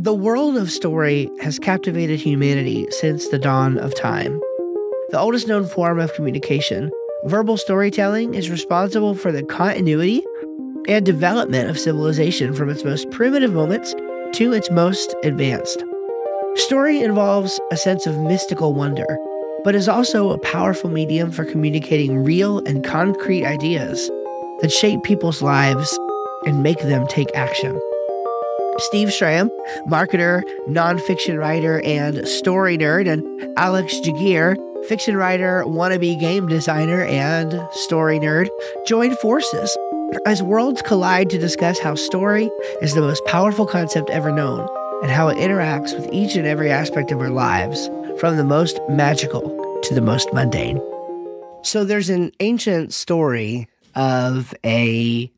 The world of story has captivated humanity since the dawn of time. The oldest known form of communication, verbal storytelling is responsible for the continuity and development of civilization from its most primitive moments to its most advanced. Story involves a sense of mystical wonder, but is also a powerful medium for communicating real and concrete ideas that shape people's lives and make them take action. Steve Schramm, marketer, nonfiction writer, and story nerd, and Alex Jaguir, fiction writer, wannabe game designer, and story nerd, join forces as worlds collide to discuss how story is the most powerful concept ever known and how it interacts with each and every aspect of our lives, from the most magical to the most mundane. So there's an ancient story of a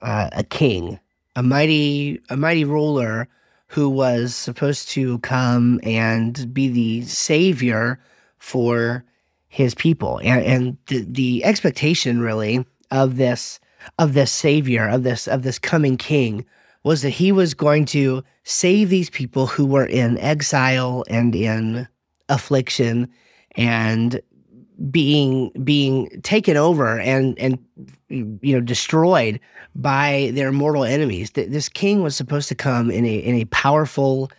uh, a king a mighty a mighty ruler who was supposed to come and be the savior for his people. And, and the, the expectation really of this of this savior of this of this coming king was that he was going to save these people who were in exile and in affliction and being being taken over and and you know destroyed by their mortal enemies. This king was supposed to come in a in a powerful,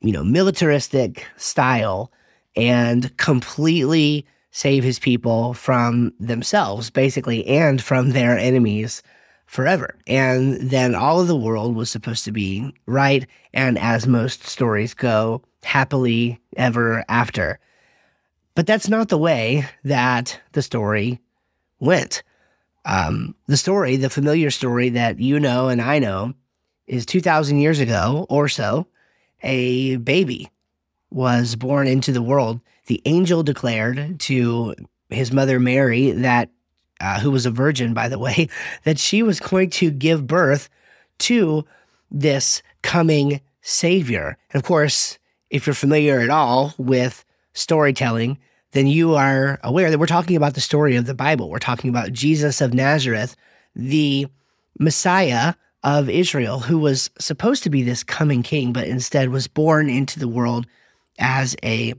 you know, militaristic style and completely save his people from themselves basically and from their enemies forever. And then all of the world was supposed to be right and as most stories go, happily ever after. But that's not the way that the story went. Um, the story, the familiar story that you know and I know, is 2,000 years ago or so, a baby was born into the world. The angel declared to his mother Mary that, uh, who was a virgin, by the way, that she was going to give birth to this coming savior. And of course, if you're familiar at all with storytelling, then you are aware that we're talking about the story of the Bible. We're talking about Jesus of Nazareth, the Messiah of Israel, who was supposed to be this coming king, but instead was born into the world as a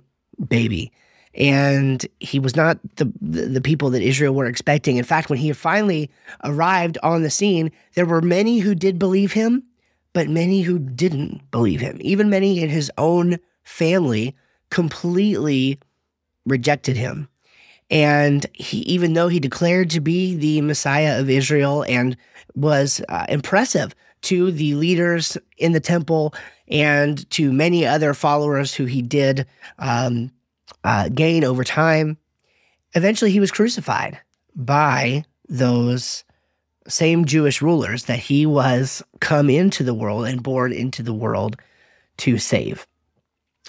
baby. And he was not the, the, people that Israel were expecting. In fact, when he finally arrived on the scene, there were many who did believe him, but many who didn't believe him. Even many in his own family completely rejected him. And he, even though he declared to be the Messiah of Israel and was uh, impressive to the leaders in the temple and to many other followers who he did um, uh, gain over time, eventually he was crucified by those same Jewish rulers that he was come into the world and born into the world to save.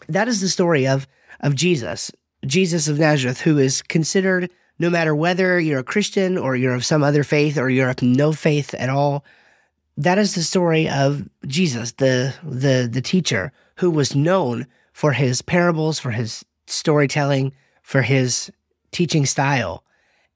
That is the story of of Jesus. Jesus of Nazareth, who is considered, no matter whether you're a Christian or you're of some other faith or you're of no faith at all, that is the story of Jesus, the the the teacher who was known for his parables, for his storytelling, for his teaching style.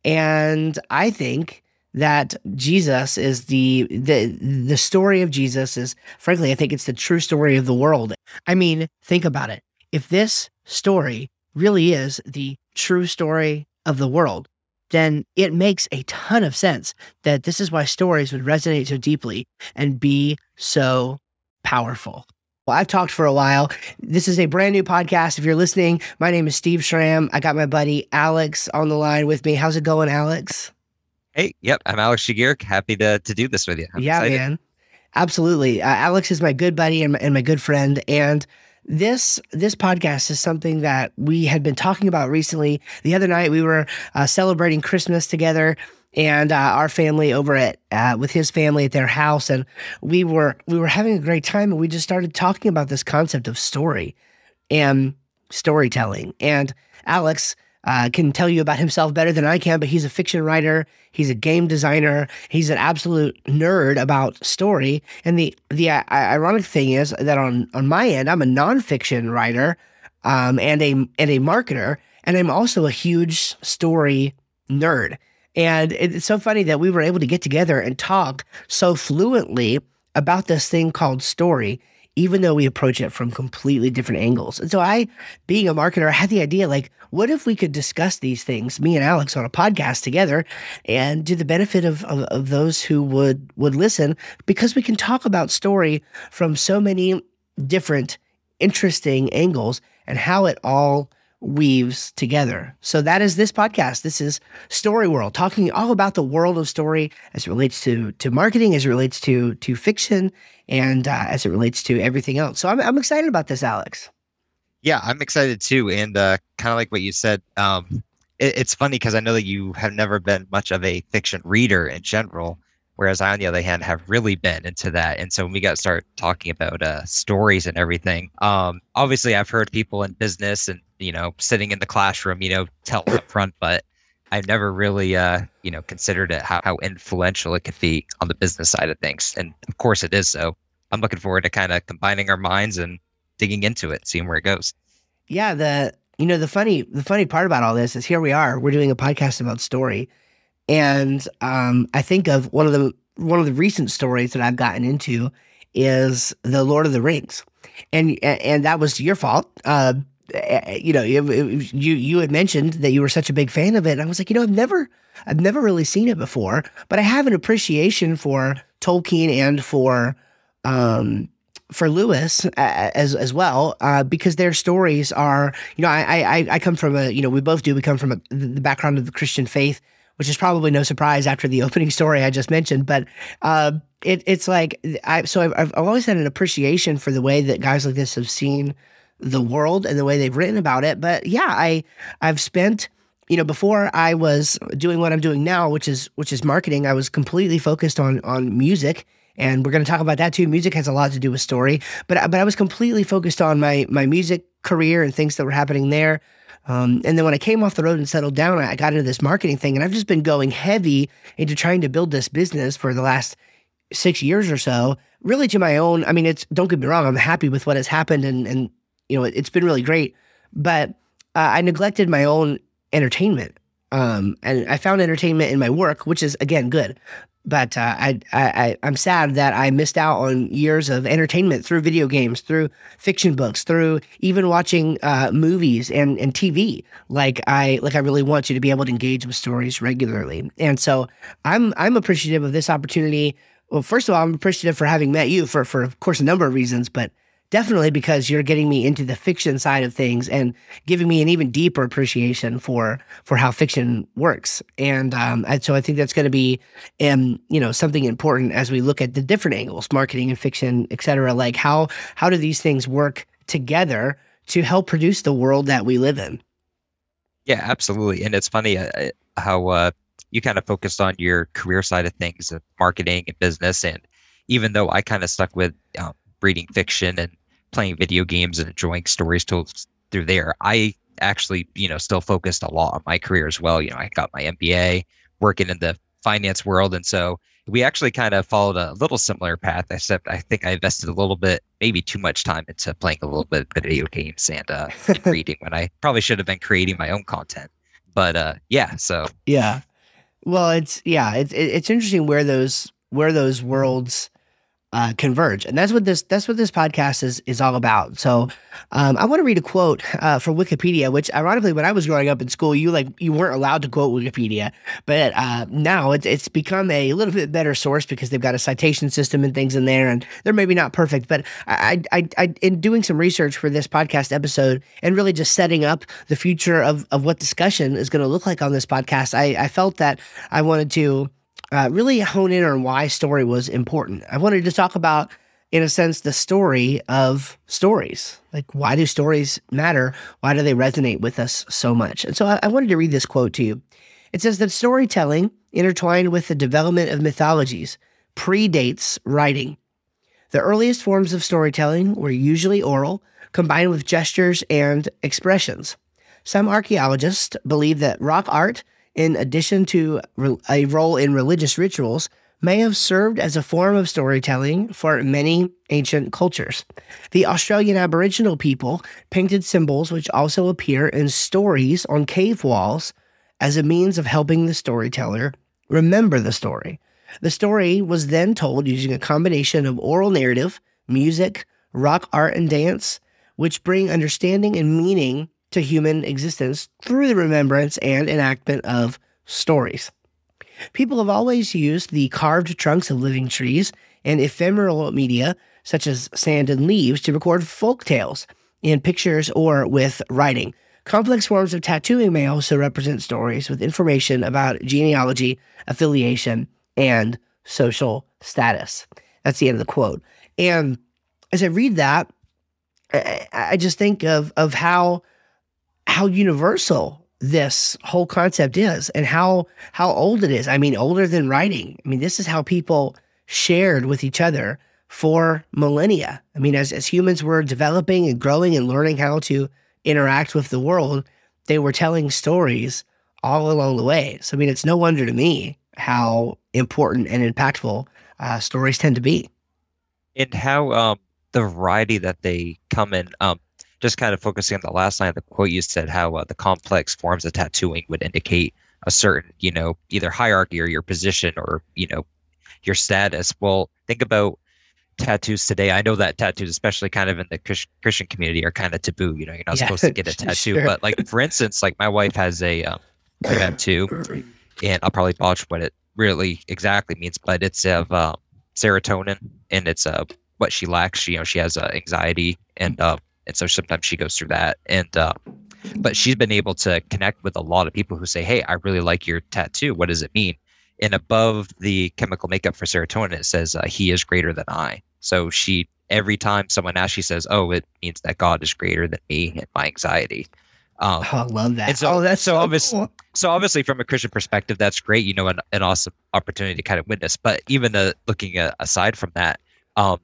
And I think that Jesus is the the the story of Jesus is frankly I think it's the true story of the world. I mean, think about it. If this story really is the true story of the world, then it makes a ton of sense that this is why stories would resonate so deeply and be so powerful. Well, I've talked for a while. This is a brand new podcast. If you're listening, my name is Steve Schramm. I got my buddy Alex on the line with me. How's it going, Alex? Hey, yep, I'm Alex Shagir. Happy to to do this with you. I'm yeah, excited. man. Absolutely. Uh, Alex is my good buddy and my, and my good friend. And this this podcast is something that we had been talking about recently. The other night we were uh, celebrating Christmas together, and uh, our family over at uh, with his family at their house, and we were we were having a great time, and we just started talking about this concept of story and storytelling. And Alex uh, can tell you about himself better than I can, but he's a fiction writer. He's a game designer. He's an absolute nerd about story. And the the uh, ironic thing is that on on my end, I'm a nonfiction writer um, and a and a marketer, and I'm also a huge story nerd. And it's so funny that we were able to get together and talk so fluently about this thing called story, even though we approach it from completely different angles. And so I, being a marketer, I had the idea like, what if we could discuss these things, me and Alex, on a podcast together, and to the benefit of, of, of those who would would listen, because we can talk about story from so many different interesting angles and how it all weaves together. So that is this podcast. This is Story World, talking all about the world of story as it relates to to marketing, as it relates to to fiction, and uh, as it relates to everything else. So I'm I'm excited about this, Alex. Yeah, I'm excited too, and uh, kind of like what you said. Um, it, it's funny because I know that you have never been much of a fiction reader in general, whereas I, on the other hand, have really been into that. And so when we got start talking about uh, stories and everything, um, obviously I've heard people in business and you know sitting in the classroom, you know, tell up front, but I've never really, uh, you know, considered it how, how influential it could be on the business side of things. And of course it is. So I'm looking forward to kind of combining our minds and digging into it, seeing where it goes. Yeah, the you know the funny the funny part about all this is here we are we're doing a podcast about story, and um, I think of one of the one of the recent stories that I've gotten into is the Lord of the Rings, and and that was your fault. Uh, you know, you you had mentioned that you were such a big fan of it, and I was like, you know, I've never I've never really seen it before, but I have an appreciation for Tolkien and for um, for Lewis uh, as as well uh, because their stories are you know I, I I come from a you know we both do. We come from a, the background of the Christian faith which is probably no surprise after the opening story I just mentioned but uh, it it's like I so I've, I've always had an appreciation for the way that guys like this have seen the world and the way they've written about it but yeah I I've spent you know before I was doing what I'm doing now which is which is marketing I was completely focused on on music and we're going to talk about that too. Music has a lot to do with story, but but I was completely focused on my my music career and things that were happening there. Um, and then when I came off the road and settled down, I got into this marketing thing, and I've just been going heavy into trying to build this business for the last six years or so. Really, to my own. I mean, it's don't get me wrong. I'm happy with what has happened, and and you know, it, has been really great. But uh, I neglected my own entertainment. Um, and I found entertainment in my work, which is again good but uh, I, I, I'm sad that I missed out on years of entertainment through video games, through fiction books, through even watching uh, movies and, and TV. Like I, like I really want you to be able to engage with stories regularly. And so I'm, I'm appreciative of this opportunity. Well, first of all, I'm appreciative for having met you for, for of course, a number of reasons, but definitely because you're getting me into the fiction side of things and giving me an even deeper appreciation for for how fiction works. And, um, so I think that's going to be, um, you know, something important as we look at the different angles, marketing and fiction, et cetera. Like how how do these things work together to help produce the world that we live in? Yeah, absolutely. And it's funny uh, how uh, you kind of focused on your career side of things, and marketing and business, and even though I kind of stuck with um, reading fiction and playing video games and enjoying stories told through there. I actually, you know, still focused a lot on my career as well. You know, I got my MBA, working in the finance world, and so we actually kind of followed a little similar path. Except I think I invested a little bit, maybe too much time into playing a little bit of video games and, uh, and reading when I probably should have been creating my own content. But uh, yeah, so yeah. Well, it's yeah, it's it's interesting where those where those worlds uh, converge, and that's what this that's what this podcast is is all about. So, um, I want to read a quote uh, from Wikipedia, which ironically, when I was growing up in school, you like you weren't allowed to quote Wikipedia, but uh, now it's it's become a little bit better source because they've got a citation system and things in there, and they're maybe not perfect, but I I, I in doing some research for this podcast episode and really just setting up the future of of what discussion is going to look like on this podcast, I I felt that I wanted to uh, really hone in on why story was important. I wanted to talk about, in a sense, the story of stories. Like, why do stories matter? Why do they resonate with us so much? And so I, I wanted to read this quote to you. It says that storytelling, intertwined with the development of mythologies, predates writing. The earliest forms of storytelling were usually oral, combined with gestures and expressions. Some archaeologists believe that rock art in addition to a role in religious rituals, may have served as a form of storytelling for many ancient cultures. The Australian Aboriginal people painted symbols which also appear in stories on cave walls as a means of helping the storyteller remember the story. The story was then told using a combination of oral narrative, music, rock art and dance, which bring understanding and meaning to human existence through the remembrance and enactment of stories. People have always used the carved trunks of living trees and ephemeral media, such as sand and leaves, to record folk tales in pictures or with writing. Complex forms of tattooing may also represent stories with information about genealogy, affiliation, and social status. That's the end of the quote. And as I read that, I, just think of of how how universal this whole concept is and how how old it is. I mean, older than writing. I mean, this is how people shared with each other for millennia. I mean, as as humans were developing and growing and learning how to interact with the world, they were telling stories all along the way. So I mean, it's no wonder to me how important and impactful uh, stories tend to be. And how um, the variety that they come in. Um, just kind of focusing on the last line of the quote you said, how uh, the complex forms of tattooing would indicate a certain, you know, either hierarchy or your position or, you know, your status. Well, think about tattoos today. I know that tattoos, especially kind of in the Christian community, are kind of taboo. You know, you're not yeah, supposed to get a tattoo. Sure. But like, for instance, like my wife has a, um, a tattoo, and I'll probably botch what it really exactly means, but it's of um, serotonin, and it's uh, what she lacks. She, you know, she has uh, anxiety, and uh, and so sometimes she goes through that and uh, but she's been able to connect with a lot of people who say hey i really like your tattoo what does it mean and above the chemical makeup for serotonin it says uh, he is greater than i so she every time someone asks she says oh it means that god is greater than me and my anxiety um, oh, I love that. So, oh, that's so, so obviously, cool. so obviously, from a Christian perspective, that's great. You know, an, an awesome opportunity to kind of witness. But even uh, looking uh, aside from that, um,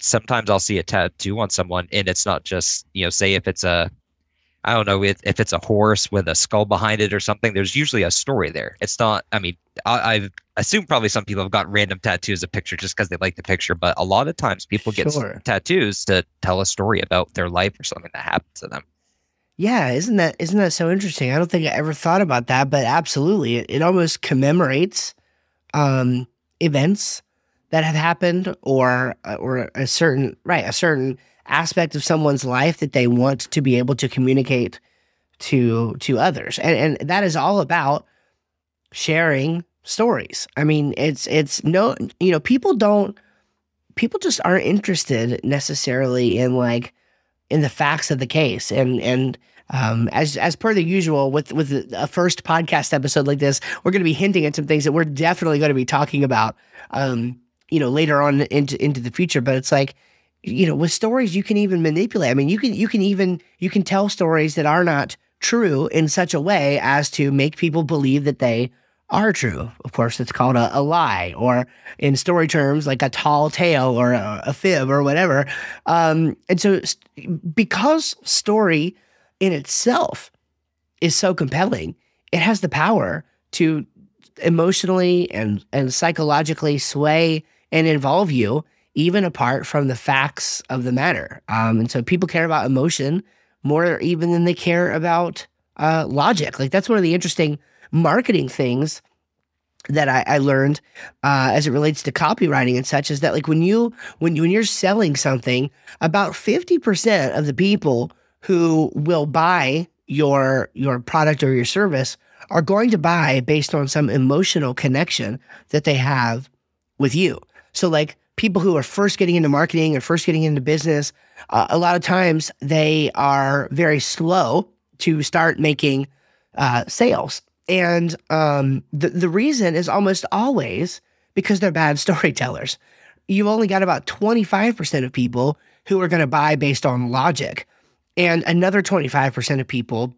sometimes I'll see a tattoo on someone, and it's not just you know, say if it's a, I don't know if, if it's a horse with a skull behind it or something. There's usually a story there. It's not. I mean, I, I've assumed probably some people have got random tattoos of picture just because they like the picture, but a lot of times people get sure. tattoos to tell a story about their life or something that happened to them. Yeah, isn't that isn't that so interesting? I don't think I ever thought about that, but absolutely, it, it almost commemorates um, events that have happened or uh, or a certain right a certain aspect of someone's life that they want to be able to communicate to to others. And and that is all about sharing stories. I mean it's it's no you know people don't people just aren't interested necessarily in like in the facts of the case. And and um, as as per the usual with with a first podcast episode like this, we're going to be hinting at some things that we're definitely going to be talking about um, you know, later on into into the future. But it's like, you know, with stories you can even manipulate. I mean, you can you can even you can tell stories that are not true in such a way as to make people believe that they are true. Of course, it's called a, a lie, or in story terms, like a tall tale or a, a fib or whatever. Um, and so, because story in itself is so compelling, it has the power to emotionally and and psychologically sway and involve you even apart from the facts of the matter. Um, and so people care about emotion more even than they care about uh, logic. Like that's one of the interesting marketing things that I, I learned uh, as it relates to copywriting and such is that like when you when when you're selling something, about fifty percent of the people who will buy your your product or your service are going to buy based on some emotional connection that they have with you. So, like people who are first getting into marketing or first getting into business, uh, a lot of times they are very slow to start making uh, sales. And um, the, the reason is almost always because they're bad storytellers. You've only got about 25% of people who are going to buy based on logic, and another 25% of people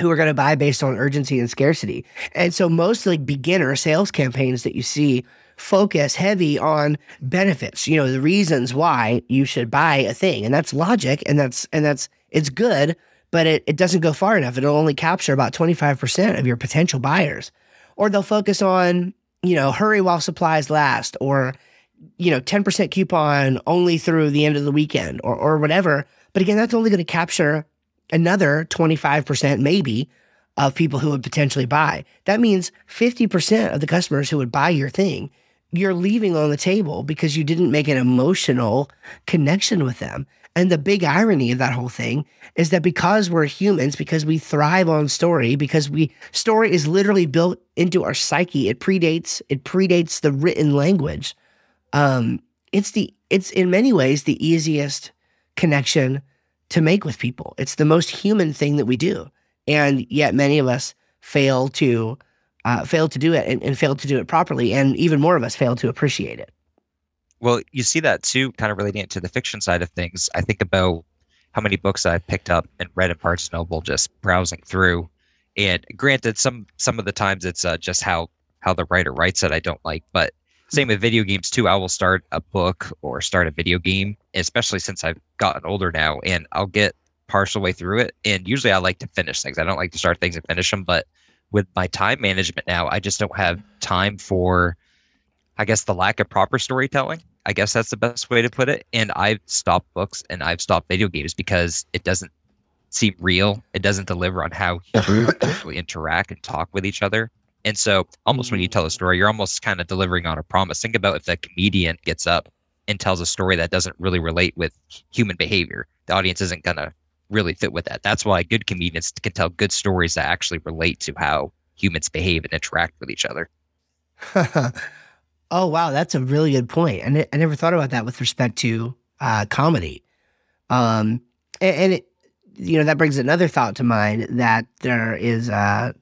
who are going to buy based on urgency and scarcity. And so most like beginner sales campaigns that you see focus heavy on benefits, you know, the reasons why you should buy a thing. And that's logic and that's and that's it's good, but it, it doesn't go far enough. It'll only capture about 25% of your potential buyers. Or they'll focus on, you know, hurry while supplies last or you know, 10% coupon only through the end of the weekend or or whatever. But again, that's only going to capture another 25% maybe of people who would potentially buy. That means 50% of the customers who would buy your thing you're leaving on the table because you didn't make an emotional connection with them. And the big irony of that whole thing is that because we're humans, because we thrive on story, because we story is literally built into our psyche. It predates it predates the written language. Um, it's the it's in many ways the easiest connection to make with people. It's the most human thing that we do, and yet many of us fail to uh, fail to do it and, and fail to do it properly, and even more of us failed to appreciate it. Well, you see that too, kind of relating it to the fiction side of things. I think about how many books I've picked up and read in Barnes Noble just browsing through. And granted, some some of the times it's uh, just how how the writer writes it I don't like, but same with video games too. I will start a book or start a video game, especially since I've gotten older now, and I'll get partial way through it. And usually I like to finish things. I don't like to start things and finish them, but with my time management now, I just don't have mm-hmm. time for I guess the lack of proper storytelling. I guess that's the best way to put it. And I've stopped books and I've stopped video games because it doesn't seem real. It doesn't deliver on how humans actually interact and talk with each other. And so, almost when you tell a mm. story, you're almost kind of delivering on a promise. Think about if the comedian gets up and tells a story that doesn't really relate with human behavior. The audience isn't going to really fit with that. That's why good comedians can tell good stories that actually relate to how humans behave and interact with each other. Oh wow, that's a really good point. And I never thought about that with respect to uh, comedy. Um, and, and it, you know, that brings another thought to mind that there is, uh,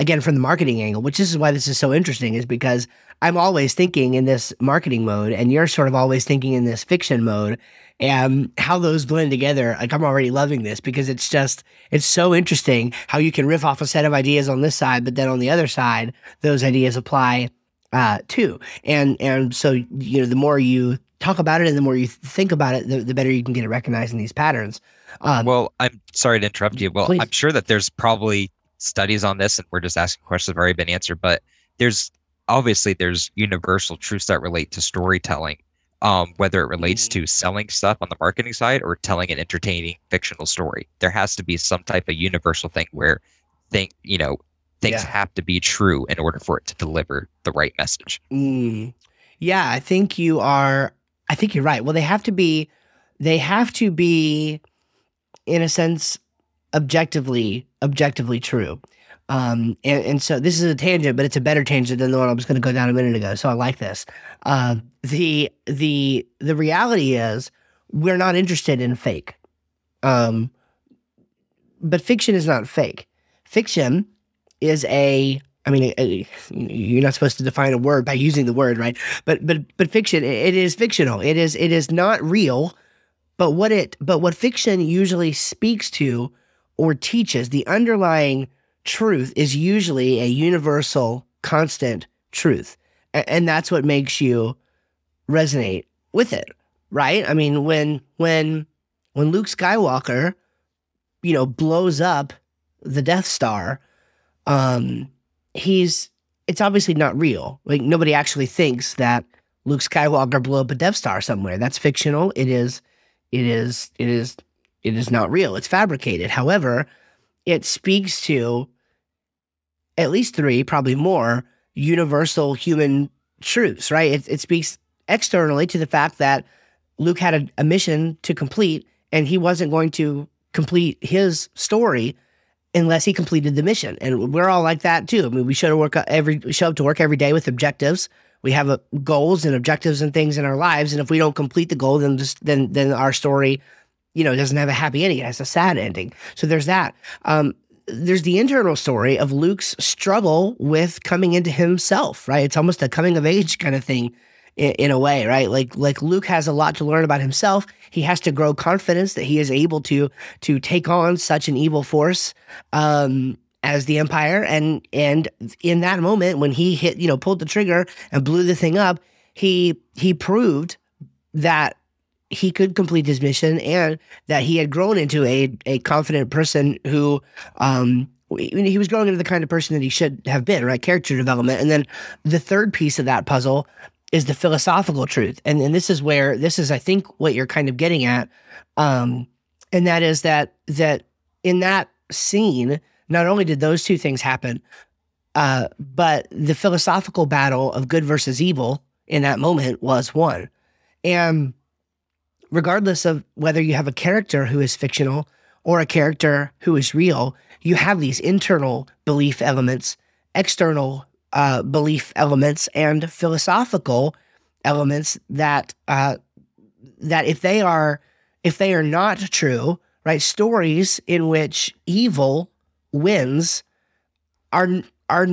again, from the marketing angle, which this is why this is so interesting, is because I'm always thinking in this marketing mode, and you're sort of always thinking in this fiction mode, and how those blend together. Like I'm already loving this because it's just it's so interesting how you can riff off a set of ideas on this side, but then on the other side, those ideas apply uh, too. And and so you know, the more you talk about it and the more you think about it, the, the better you can get at recognizing these patterns. Um, well, I'm sorry to interrupt you. Well, please. I'm sure that there's probably studies on this, and we're just asking questions that have already been answered. But there's obviously there's universal truths that relate to storytelling, um, whether it relates mm-hmm. to selling stuff on the marketing side or telling an entertaining fictional story. There has to be some type of universal thing where think you know things yeah. have to be true in order for it to deliver the right message. Mm. Yeah, I think you are. I think you're right. Well, they have to be. They have to be, in a sense, objectively objectively true. Um, and, and so this is a tangent, but it's a better tangent than the one I was going to go down a minute ago. So I like this. Uh, the the the reality is we're not interested in fake. Um, but fiction is not fake. Fiction is a I mean, you're not supposed to define a word by using the word, right? But but but fiction, it is fictional. It is it is not real. But what it but what fiction usually speaks to or teaches, the underlying truth is usually a universal, constant truth, and, that's what makes you resonate with it, right? I mean, when when when Luke Skywalker, you know, blows up the Death Star um, he's it's obviously not real. Like nobody actually thinks that Luke Skywalker blew up a Death Star somewhere. That's fictional. It is, it is, it is, it is not real. It's fabricated. However, it speaks to at least three, probably more, universal human truths, right? It, it speaks externally to the fact that Luke had a, a mission to complete and he wasn't going to complete his story unless he completed the mission. And we're all like that too. I mean, we show to work every show up to work every day with objectives. We have uh, goals and objectives and things in our lives, and if we don't complete the goal, then just then then our story, you know, doesn't have a happy ending. It has a sad ending. So there's that. Um, there's the internal story of Luke's struggle with coming into himself. Right, it's almost a coming of age kind of thing in, in a way, right? Like like Luke has a lot to learn about himself. He has to grow confidence that he is able to to take on such an evil force um, as the Empire. And and in that moment when he hit, you know, pulled the trigger and blew the thing up, he he proved that he could complete his mission and that he had grown into a a confident person who um, he was growing into the kind of person that he should have been, right? Character development. And then the third piece of that puzzle is the philosophical truth. And, and this is where this is, I think, what you're kind of getting at. Um, and that is that that in that scene, not only did those two things happen, uh, but the philosophical battle of good versus evil in that moment was won. And regardless of whether you have a character who is fictional or a character who is real, you have these internal belief elements, external uh, belief elements, and philosophical elements that uh, that if they are if they are not true, right? Stories in which evil wins are are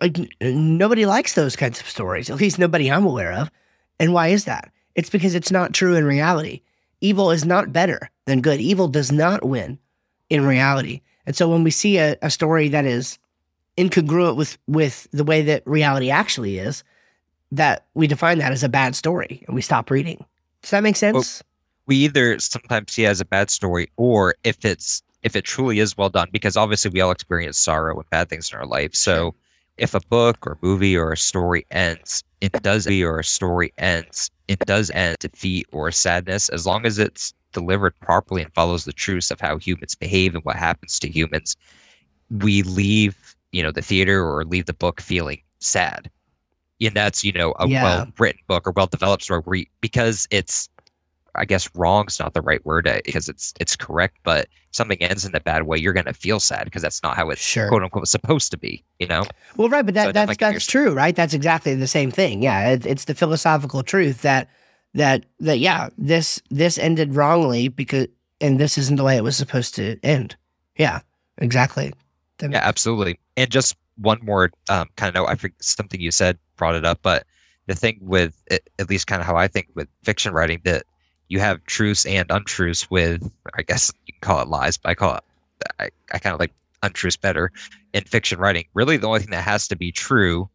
like nobody likes those kinds of stories. At least nobody I'm aware of. And why is that? It's because it's not true in reality. Evil is not better than good. Evil does not win in reality. And so when we see a, a story that is incongruent with with the way that reality actually is, that we define that as a bad story and we stop reading. Does that make sense? Well, we either sometimes see it as a bad story or if it's if it truly is well done, because obviously we all experience sorrow and bad things in our life. So if a book or movie or a story ends, it does be or a story ends, it does end defeat or sadness, as long as it's delivered properly and follows the truths of how humans behave and what happens to humans, we leave, you know, the theater or leave the book feeling sad. And that's, you know, a yeah. well written book or well developed story because it's I guess wrong's not the right word uh, because it's it's correct, but something ends in a bad way, you're gonna feel sad because that's not how it's sure. quote unquote supposed to be, you know? Well, right, but that, so that's that's true, right? That's exactly the same thing. Yeah, it, it's the philosophical truth that that that yeah, this this ended wrongly because and this isn't the way it was supposed to end. Yeah, exactly. That yeah, absolutely. And just one more um, kind of note, I think something you said brought it up, but the thing with at least kind of how I think with fiction writing that you have truths and untruths with, I guess you can call it lies, but I call it, I, I kind of like untruths better in fiction writing. Really, the only thing that has to be true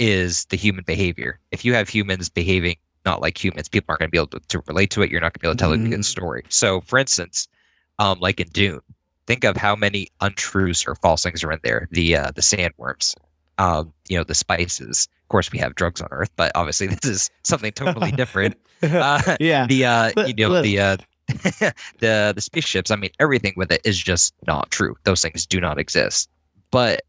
is the human behavior. If you have humans behaving not like humans, people aren't going to be able to, to, relate to it. You're not going to be able to tell mm-hmm. a good story. So, for instance, um, like in Dune, think of how many untruths or false things are in there. The uh, the sandworms, um, you know, the spices. Of course, we have drugs on Earth, but obviously this is something totally different. Uh, yeah. The uh, you know the uh, the the spaceships. I mean, everything with it is just not true. Those things do not exist. But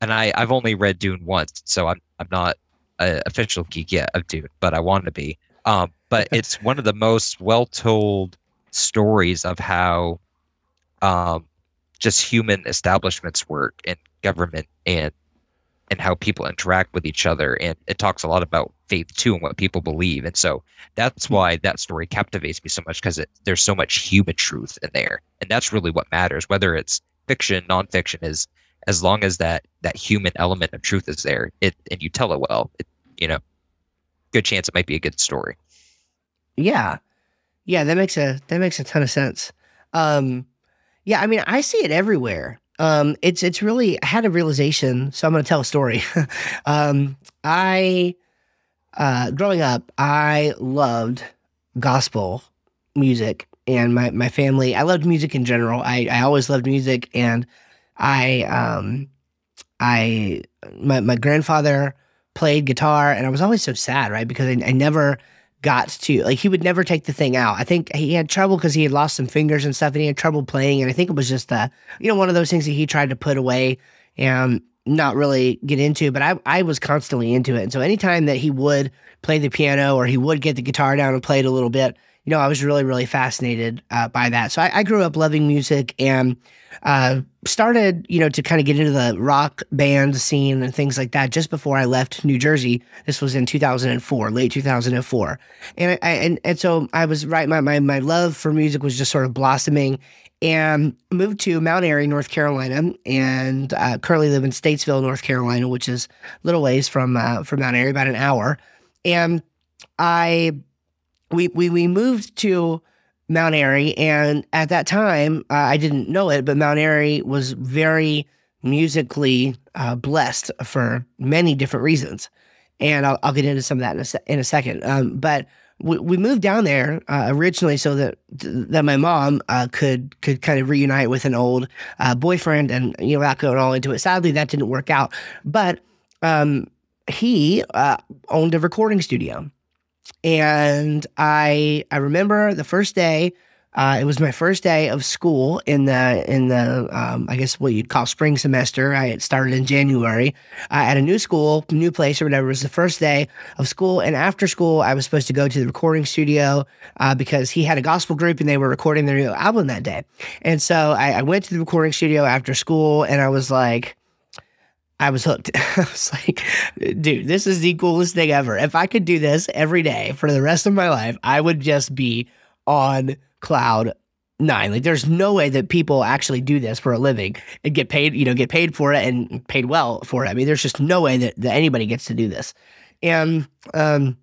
and I I've only read Dune once, so I'm I'm not an official geek yet of Dune, but I want to be. Um, but it's one of the most well told stories of how um, just human establishments work and government and and how people interact with each other. And it talks a lot about faith too and what people believe. And so that's hmm. why that story captivates me so much because there's so much human truth in there. And that's really what matters, whether it's fiction, nonfiction is as long as that that human element of truth is there, it and you tell it well, it, you know, good chance it might be a good story. Yeah. Yeah, that makes a that makes a ton of sense. Um yeah, I mean, I see it everywhere. Um, it's it's really I had a realization, so I'm going to tell a story. um, I uh, growing up, I loved gospel music, and my my family. I loved music in general. I I always loved music, and I um I my my grandfather played guitar, and I was always so sad, right? Because I, I never got to like he would never take the thing out. I think he had trouble because he had lost some fingers and stuff, and he had trouble playing. And I think it was just uh, you know, one of those things that he tried to put away and not really get into. But I I was constantly into it, and so anytime that he would play the piano or he would get the guitar down and play it a little bit, you know, I was really really fascinated uh, by that. So I, I grew up loving music and uh, started, you know, to kind of get into the rock band scene and things like that just before I left New Jersey. This was in 2004, late 2004. And I, and, and so I was right. My, my, my love for music was just sort of blossoming and moved to Mount Airy, North Carolina, and uh, currently live in Statesville, North Carolina, which is a little ways from uh, from Mount Airy, about an hour. And I we we we moved to Mount Airy. And at that time, uh, I didn't know it, but Mount Airy was very musically uh, blessed for many different reasons. And I'll, I'll, get into some of that in a, se- in a second. Um, but we, we, moved down there uh, originally so that that my mom uh, could could kind of reunite with an old uh, boyfriend, and you know, without going all into it. Sadly, that didn't work out. But um, he uh, owned a recording studio, and I I remember the first day Uh, it was my first day of school in the in the um, I guess what you'd call spring semester. I had started in January uh, at a new school, new place or whatever. It was the first day of school, and after school, I was supposed to go to the recording studio uh, because he had a gospel group and they were recording their new album that day. And so I, I went to the recording studio after school, and I was like. I was hooked. I was like, dude, this is the coolest thing ever. If I could do this every day for the rest of my life, I would just be on cloud nine. Like there's no way that people actually do this for a living and get paid, you know, get paid for it and paid well for it. I mean, there's just no way that, that anybody gets to do this. And um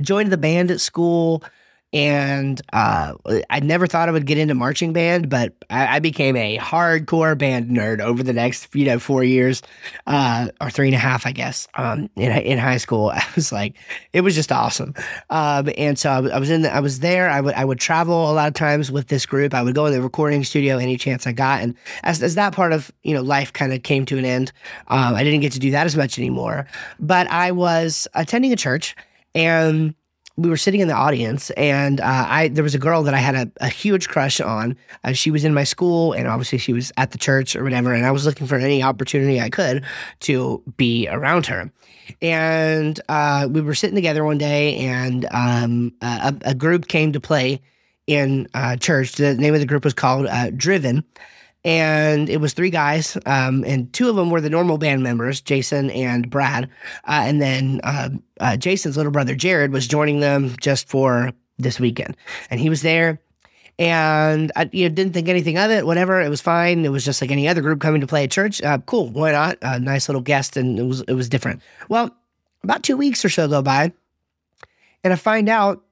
joined the band at school and uh, I never thought I would get into marching band, but I, I, became a hardcore band nerd over the next you know four years, uh, or three and a half, I guess. Um, in in high school, I was like, it was just awesome. Um, and so I, was in, the, I was there. I would I would travel a lot of times with this group. I would go in the recording studio any chance I got, and as as that part of you know life kind of came to an end, um, I didn't get to do that as much anymore. But I was attending a church and we were sitting in the audience, and uh, I there was a girl that I had a, a huge crush on. Uh, she was in my school, and obviously she was at the church or whatever. And I was looking for any opportunity I could to be around her. And uh, we were sitting together one day, and um, a, a, group came to play in uh, church. The name of the group was called uh, Driven and it was three guys, um, and two of them were the normal band members, Jason and Brad, uh, and then uh, uh, Jason's little brother Jared was joining them just for this weekend, and he was there. And I you know, didn't think anything of it. Whatever, it was fine. It was just like any other group coming to play at church. Uh, cool, why not? A nice little guest, and it was it was different. Well, about two weeks or so go by, and I find out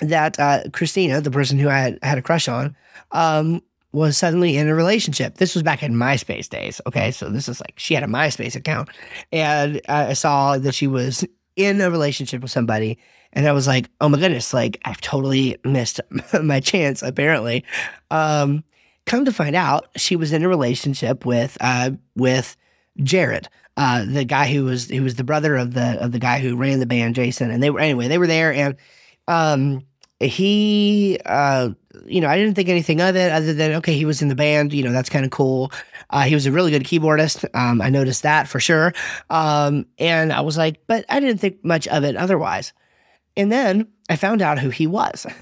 that uh, Christina, the person who I had, had a crush on, um, was suddenly in a relationship. This was back in MySpace days. Okay. So this is like she had a MySpace account and I saw that she was in a relationship with somebody. And I was like, oh my goodness, like I've totally missed my chance, apparently. Um, come to find out, she was in a relationship with uh, with Jared, uh, the guy who was who was the brother of the of the guy who ran the band, Jason. And they were anyway, they were there and um he uh you know i didn't think anything of it other than okay he was in the band you know that's kind of cool. Uh, he was a really good keyboardist. Um, i noticed that for sure. Um, and i was like but i didn't think much of it otherwise. And then i found out who he was.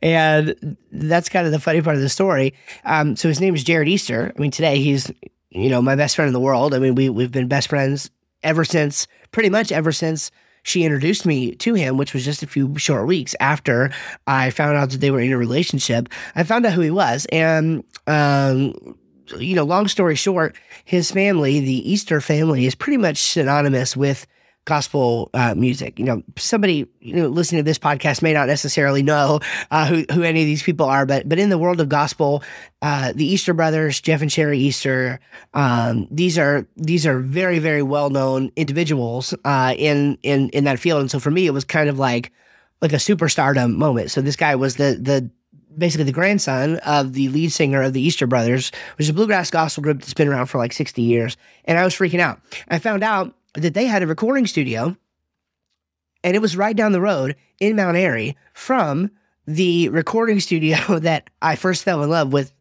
And that's kind of the funny part of the story. Um, so his name is jared easter. I mean today he's you know my best friend in the world. I mean we, we've been best friends ever since pretty much ever since she introduced me to him, which was just a few short weeks after I found out that they were in a relationship. I found out who he was. And, um, you know, long story short, his family, the Easter family, is pretty much synonymous with gospel uh, music. You know, somebody you know listening to this podcast may not necessarily know uh, who who any of these people are, but but in the world of gospel, uh, the Easter brothers, Jeff and Sheri Easter, um, these are these are very very well known individuals uh, in in in that field. And so for me, it was kind of like like a superstardom moment. So this guy was the the basically the grandson of the lead singer of the Easter Brothers, which is a bluegrass gospel group that's been around for like 60 years. And I was freaking out. I found out that they had a recording studio and it was right down the road in Mount Airy from the recording studio that I first fell in love with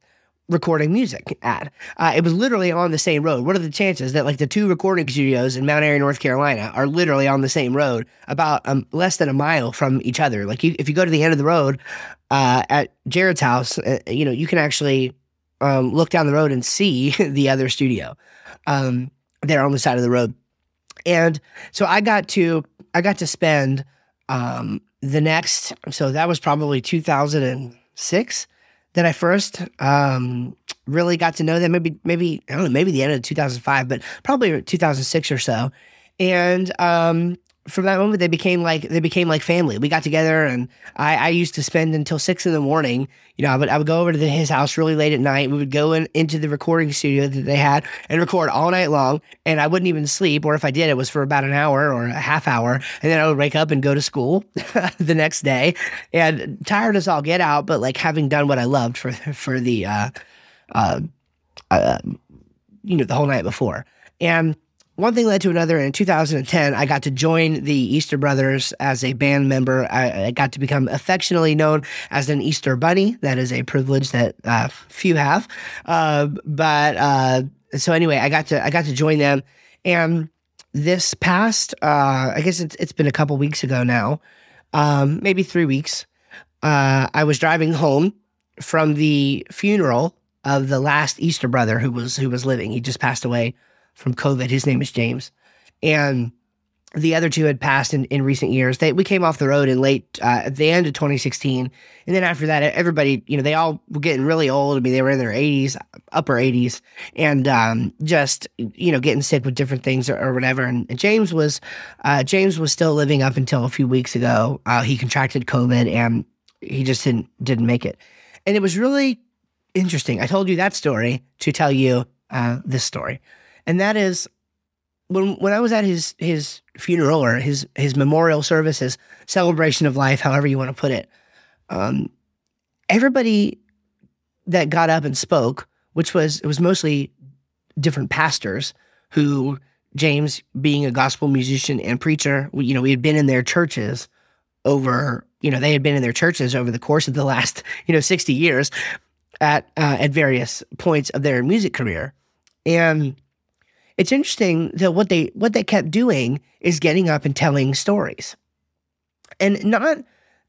recording music at. Uh, it was literally on the same road. What are the chances that like the two recording studios in Mount Airy, North Carolina, are literally on the same road, about um, less than a mile from each other? Like you, if you go to the end of the road uh, at Jared's house, uh, you know you can actually um, look down the road and see the other studio. Um, there on the side of the road. And so I got to I got to spend um, the next so that was probably 2006 that I first um, really got to know them. Maybe maybe I don't know maybe the end of 2005, but probably 2006 or so. And um, from that moment they became like they became like family. We got together and I, I used to spend until six in the morning. You know, I would I would go over to the, his house really late at night. We would go in, into the recording studio that they had and record all night long. And I wouldn't even sleep, or if I did, it was for about an hour or a half hour. And then I would wake up and go to school the next day. And tired as all get out, but like having done what I loved for for the uh, uh, uh you know the whole night before. And one thing led to another. And In 2010, I got to join the Easter Brothers as a band member. I, I got to become affectionately known as an Easter Bunny. That is a privilege that uh, few have. Uh, but uh, so anyway, I got to I got to join them, and this past uh, I guess it's it's been a couple weeks ago now, um, maybe three weeks. Uh, I was driving home from the funeral of the last Easter brother who was who was living. He just passed away from COVID. His name is James, and the other two had passed in, in recent years. They we came off the road in late uh, at the end of 2016, and then after that, everybody you know they all were getting really old. I mean, they were in their 80s, upper 80s, and um, just you know getting sick with different things or, or whatever. And, and, James was uh, James was still living up until a few weeks ago. Uh, he contracted COVID and he just didn't didn't make it, and it was really interesting. I told you that story to tell you uh, this story and that is when when I was at his his funeral or his his memorial service, his celebration of life, however you want to put it. Um, everybody that got up and spoke, which was it was mostly different pastors who James, being a gospel musician and preacher, you know, we had been in their churches over, you know, they had been in their churches over the course of the last, you know, 60 years at uh, at various points of their music career. And it's interesting that what they what they kept doing is getting up and telling stories. And not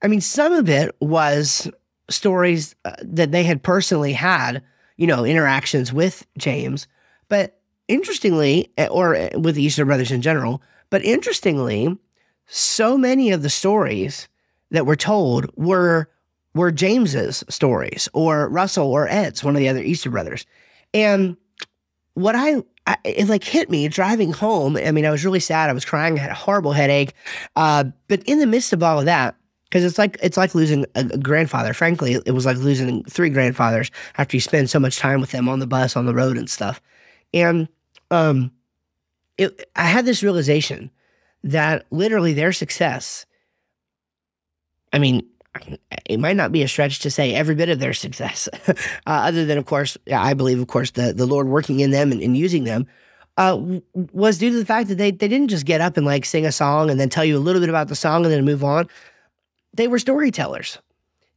I mean some of it was stories uh, that they had personally had, you know, interactions with James, but interestingly eh, or eh, with the Easter brothers in general, but interestingly, so many of the stories that were told were were James's stories or Russell or Ed's, one of the other Easter brothers. And what I I, it like hit me driving home. I mean, I was really sad. I was crying. I had a horrible headache. Uh, but in the midst of all of that, because it's like it's like losing a, grandfather. Frankly, it was like losing three grandfathers after you spend so much time with them on the bus, on the road, and stuff. And um, it, I had this realization that literally their success. I mean, it might not be a stretch to say every bit of their success, uh, other than, of course, I believe, of course, the, the Lord working in them and, and using them, uh, was due to the fact that they, they didn't just get up and like sing a song and then tell you a little bit about the song and then move on. They were storytellers.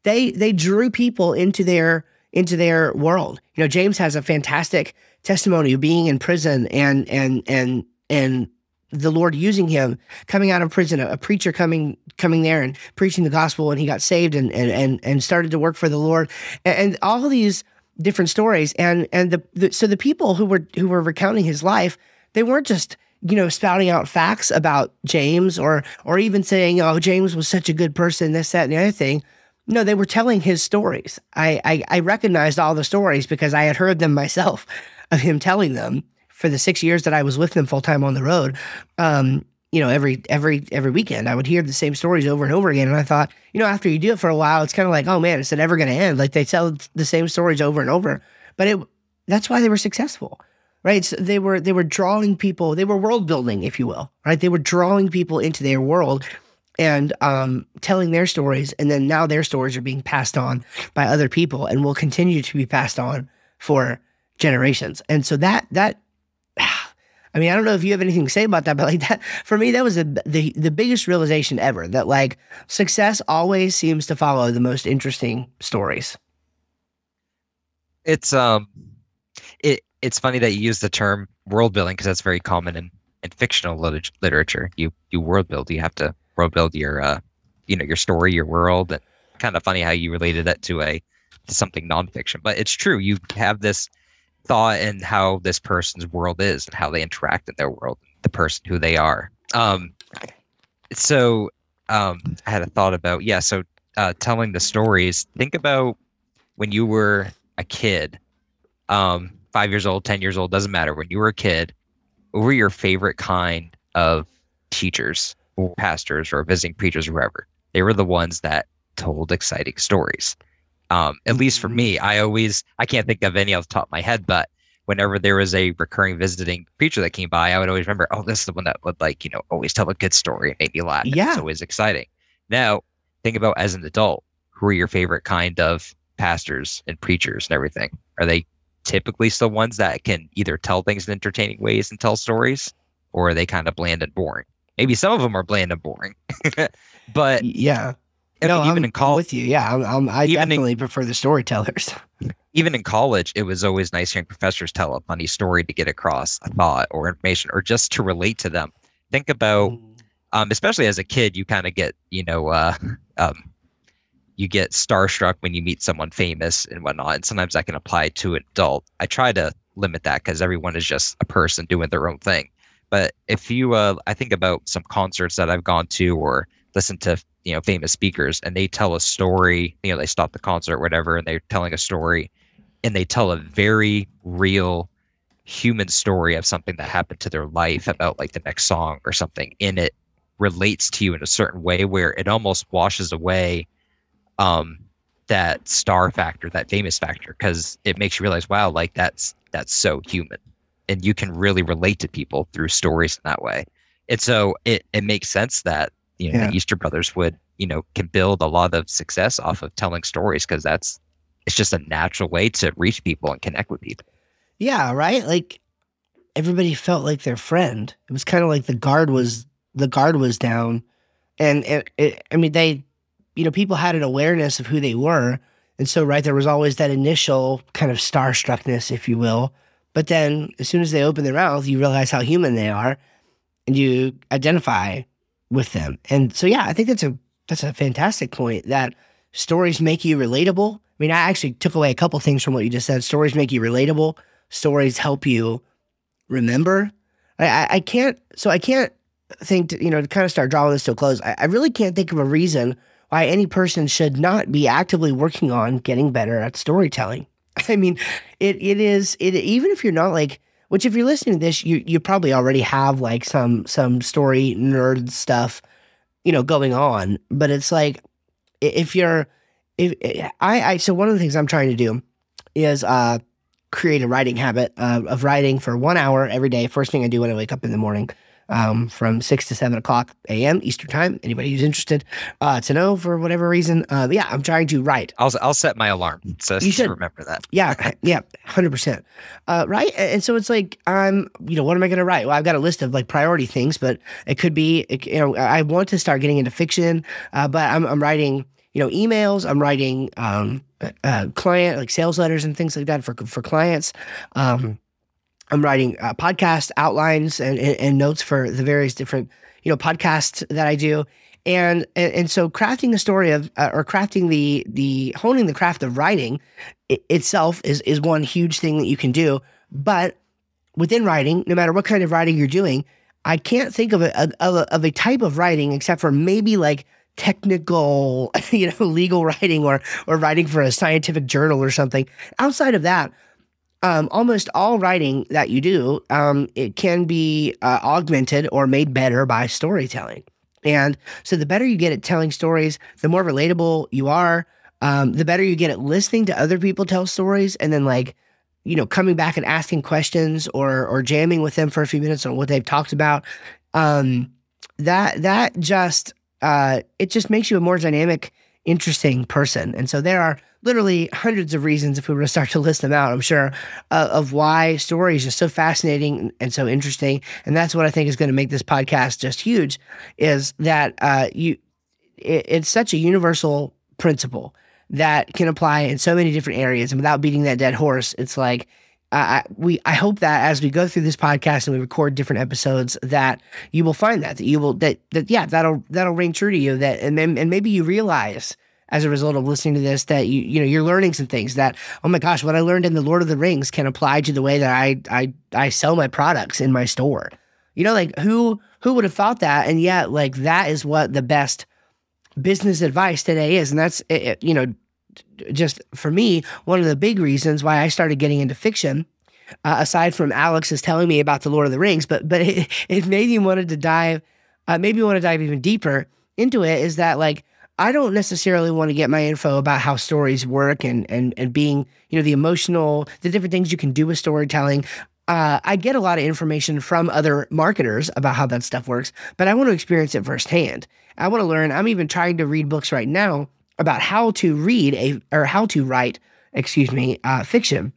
They they drew people into their into their world. You know, James has a fantastic testimony of being in prison and and and and the Lord using him coming out of prison, a, preacher coming coming there and preaching the gospel, and he got saved and and and, and started to work for the Lord, and, and all these different stories, and and the, the so the people who were who were recounting his life, they weren't just you know spouting out facts about James or or even saying oh James was such a good person, this that and the other thing. No, they were telling his stories. I, I I recognized all the stories because I had heard them myself of him telling them for the six years that I was with them full time on the road, um, you know, every every every weekend I would hear the same stories over and over again. And I thought, you know, after you do it for a while, it's kind of like, oh man, is it ever going to end? Like they tell the same stories over and over. But it that's why they were successful, right? So they were they were drawing people. They were world building, if you will, right? They were drawing people into their world and um, telling their stories, and then now their stories are being passed on by other people, and will continue to be passed on for generations. And so that that I mean, I don't know if you have anything to say about that, but like that for me, that was a, the the biggest realization ever. That like success always seems to follow the most interesting stories. It's um, it it's funny that you use the term world building because that's very common in, in fictional lit- literature. You you world build. You have to world build your uh, you know, your story, your world, and kind of funny how you related that to a to something nonfiction. But it's true. You have this thought in how this person's world is and how they interact in their world, the person who they are. Um, so um, I had a thought about yeah. So uh, telling the stories. Think about when you were a kid, um, five years old, ten years old, doesn't matter. When you were a kid, what were your favorite kind of teachers or pastors or visiting preachers or whoever? They were the ones that told exciting stories. Um, at least for me, I always I can't think of any off the top of my head, but whenever there was a recurring visiting preacher that came by, I would always remember, oh, this is the one that would like, you know, always tell a good story and make me laugh. Yeah. It's always exciting. Now, think about as an adult, who are your favorite kind of pastors and preachers and everything? Are they typically still ones that can either tell things in entertaining ways and tell stories? or are they kind of bland and boring? Maybe some of them are bland and boring, but yeah. No, even I'm in college, with you. Yeah, I'm, I'm, I Even in- definitely prefer the storytellers. even in college, it was always nice hearing professors tell a funny story to get across a thought or information, or just to relate to them. Think about um, especially as a kid, you kind of get, you know, uh, um, you get starstruck when you meet someone famous and whatnot. And sometimes that can apply to an adult. I try to limit that because everyone is just a person doing their own thing. But if you, uh, I think about some concerts that I've gone to or listened to, you know, famous speakers and they tell a story, you know, they stop the concert or whatever and they're telling a story and they tell a very real human story of something that happened to their life about like the next song or something in it relates to you in a certain way where it almost washes away um that star factor that famous factor because it makes you realize wow like that's that's so human and you can really relate to people through stories in that way. And so it it makes sense that you know Yeah. the easter brothers would you know can build a lot of success off of telling stories because that's it's just a natural way to reach people and connect with people Yeah, right. Like everybody felt like their friend. It was kind of like the guard was the guard was down, and it, it, I mean they, you know, people had an awareness of who they were, and so right there was always that initial kind of starstruckness, if you will. But then as soon as they open their mouth, you realize how human they are, and you identify with them. And so yeah, I think that's a that's a fantastic point that stories make you relatable. I mean, I actually took away a couple things from what you just said. Stories make you relatable stories help you remember. I, I, can't, so I can't think, to, you know, to kind of start drawing this to a close, I, I really can't think of a reason why any person should not be actively working on getting better at storytelling. I mean, it, it is, it, even if you're not like, which if you're listening to this, you, you probably already have like some, some story nerd stuff, you know, going on, but it's like, if you're, if I, I, so one of the things I'm trying to do is, uh, create a writing habit uh, of writing for one hour every day. First thing I do when I wake up in the morning, um, from six to seven o'clock a.m. Eastern time. Anybody who's interested uh, to know for whatever reason, uh, yeah, I'm trying to write. i'll i'll set my alarm so You should. remember that Yeah, yeah, hundred percent. Uh, right, and and so it's like I'm, you know, what am I going to write? Well, I've got a list of like priority things, but it could be, it, you know, I want to start getting into fiction, uh, but I'm, I'm writing, you know, emails. I'm writing um, uh, client like sales letters and things like that for for clients. Um, I'm writing uh, podcast outlines and, and, and notes for the various different, you know, podcasts that I do. And, and and so crafting the story of uh, or crafting the the honing the craft of writing i- itself is is one huge thing that you can do. But within writing, no matter what kind of writing you're doing, I can't think of a, of a of a type of writing except for maybe like technical, you know, legal writing or or writing for a scientific journal or something. Outside of that, um, almost all writing that you do, um, it can be uh, augmented or made better by storytelling. And so, the better you get at telling stories, the more relatable you are. Um, the better you get at listening to other people tell stories, and then like, you know, coming back and asking questions or or jamming with them for a few minutes on what they've talked about. Um, that that just uh, it just makes you a more dynamic, interesting person. And so there are literally hundreds of reasons if we were to start to list them out. I'm sure uh, of why stories are so fascinating and so interesting. And that's what I think is going to make this podcast just huge. Is that uh, you? It, it's such a universal principle that can apply in so many different areas. And without beating that dead horse, it's like I, we I hope that as we go through this podcast and we record different episodes, that you will find that that you will that that yeah that'll that'll ring true to you. That and then and maybe you realize as a result of listening to this that you you know you're learning some things that oh my gosh what I learned in the Lord of the Rings can apply to the way that I I I sell my products in my store. You know, like who who would have thought that? And yet, like that is what the best business advice today is, and that's it, it- you know just for me, one of the big reasons why I started getting into fiction, uh, aside from Alex is telling me about the Lord of the Rings, but but it, it made me wanted to dive, uh, made want to dive even deeper into it. Is that like I don't necessarily want to get my info about how stories work and and and being you know the emotional, the different things you can do with storytelling. Uh, I get a lot of information from other marketers about how that stuff works, but I want to experience it firsthand. I want to learn. I'm even trying to read books right now about how to read a or how to write, excuse me, uh, fiction.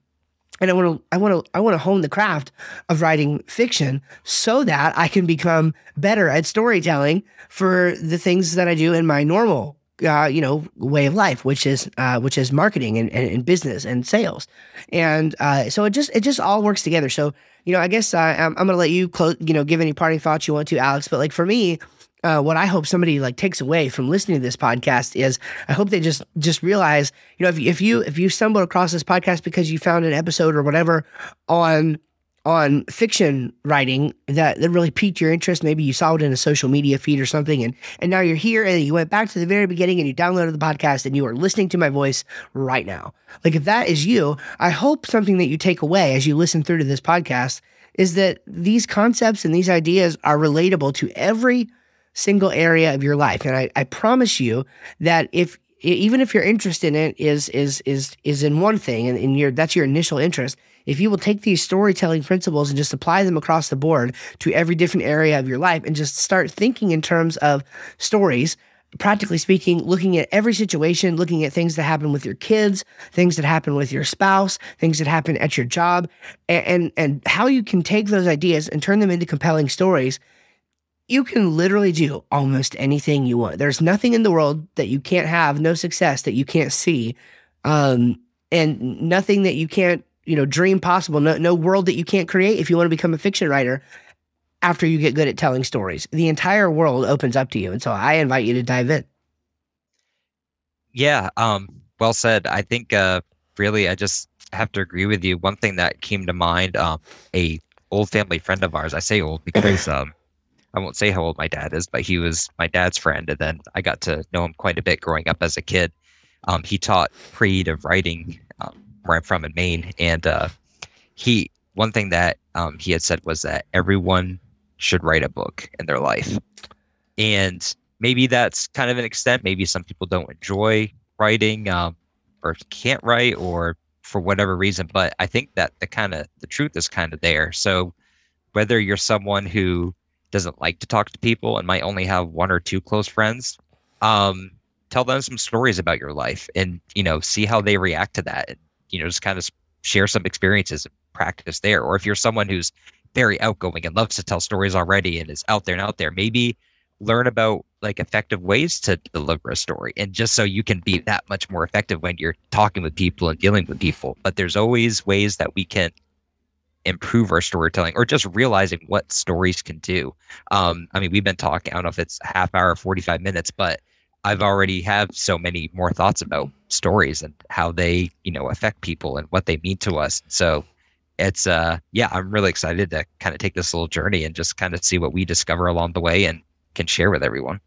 and I want to I want to I want to hone the craft of writing fiction so that I can become better at storytelling for the things that I do in my normal uh, you know way of life, which is uh, which is marketing and, and, and business and sales, and uh, so it just it just all works together. So you know I guess uh, I'm, I'm gonna let you close you know give any parting thoughts you want to, Alex. But like for me, uh, what I hope somebody like takes away from listening to this podcast is I hope they just just realize, you know, if, if you if you stumbled across this podcast because you found an episode or whatever on on fiction writing that, that really piqued your interest. Maybe you saw it in a social media feed or something, and and now you're here and you went back to the very beginning and you downloaded the podcast and you are listening to my voice right now. Like if that is you, I hope something that you take away as you listen through to this podcast is that these concepts and these ideas are relatable to every single area of your life. And I, I promise you that if even if your interest in it is is is is in one thing and, and your that's your initial interest, if you will take these storytelling principles and just apply them across the board to every different area of your life and just start thinking in terms of stories, practically speaking, looking at every situation, looking at things that happen with your kids, things that happen with your spouse, things that happen at your job, and, and, and how you can take those ideas and turn them into compelling stories you can literally do almost anything you want. There's nothing in the world that you can't have, no success that you can't see, um, and nothing that you can't, you know, dream possible. No, no world that you can't create if you want to become a fiction writer. After you get good at telling stories, the entire world opens up to you, and so I invite you to dive in. Yeah, um, well said. I think uh, really, I just have to agree with you. One thing that came to mind, um, a old family friend of ours. I say old because um, I won't say how old my dad is, but he was my dad's friend, and then I got to know him quite a bit growing up as a kid. Um, he taught creative writing um, where I'm from in Maine, and uh, he one thing that um, he had said was that everyone should write a book in their life, and maybe that's kind of an extent. Maybe some people don't enjoy writing um, or can't write or for whatever reason, but I think that the kind of the truth is kind of there. So whether you're someone who doesn't like to talk to people and might only have one or two close friends, um, tell them some stories about your life and you know see how they react to that. And, you know, just kind of share some experiences and practice there. Or if you're someone who's very outgoing and loves to tell stories already and is out there and out there, maybe learn about like effective ways to deliver a story and just so you can be that much more effective when you're talking with people and dealing with people but there's always ways that we can improve our storytelling or just realizing what stories can do. Um, I mean, we've been talking, I don't know if it's half hour, 45 minutes, but I've already have so many more thoughts about stories and how they, you know, affect people and what they mean to us. So it's, uh, yeah, I'm really excited to kind of take this little journey and just kind of see what we discover along the way and can share with everyone.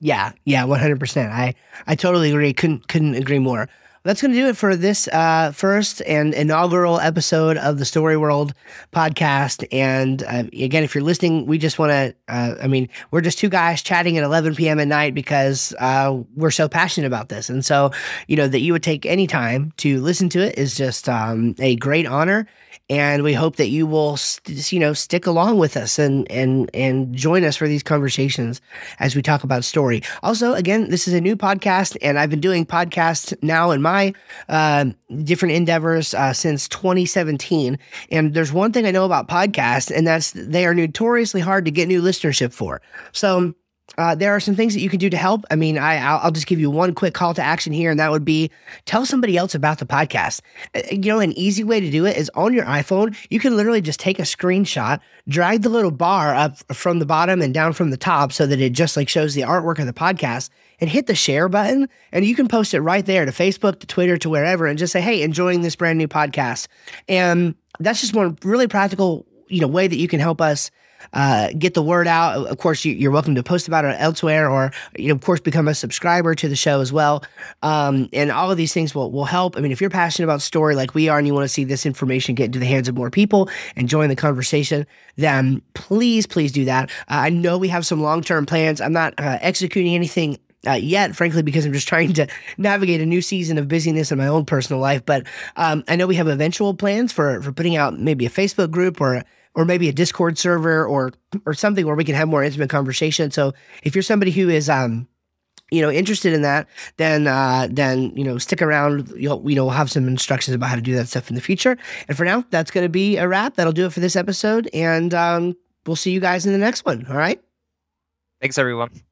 Yeah, yeah, 100%. I, I totally agree. Couldn't, couldn't agree more that's going to do it for this uh, first and inaugural episode of the Story World podcast. And uh, again, if you're listening, we just want to, uh, I mean, we're just two guys chatting at 11 p.m. at night because uh, we're so passionate about this. And so, you know, that you would take any time to listen to it is just um, a great honor and we hope that you will st- you know stick along with us and and and join us for these conversations as we talk about story. Also again this is a new podcast and i've been doing podcasts now in my uh, different endeavors uh, since 2017 and there's one thing i know about podcasts and that's they are notoriously hard to get new listenership for. So uh, there are some things that you can do to help. I mean, I I'll, just give you one quick call to action here, and that would be tell somebody else about the podcast. Uh, you know, an easy way to do it is on your iPhone. You can literally just take a screenshot, drag the little bar up from the bottom and down from the top, so that it just like shows the artwork of the podcast, and hit the share button, and you can post it right there to Facebook, to Twitter, to wherever, and just say, "Hey, enjoying this brand new podcast." And that's just one really practical, you know, way that you can help us uh, get the word out. Of course, you, are welcome to post about it elsewhere, or you know, of course, become a subscriber to the show as well. Um, and all of these things will will help. I mean, if you're passionate about story like we are, and you want to see this information get into the hands of more people and join the conversation, then please, please do that. Uh, I know we have some long term plans. I'm not uh, executing anything uh, yet, frankly, because I'm just trying to navigate a new season of busyness in my own personal life. But um, I know we have eventual plans for for putting out maybe a Facebook group or or maybe a Discord server or or something where we can have more intimate conversation. So if you're somebody who is um you know interested in that, then uh, then you know stick around. You'll you know we'll have some instructions about how to do that stuff in the future. And for now, that's going to be a wrap. That'll do it for this episode, and um, we'll see you guys in the next one. All right. Thanks, everyone.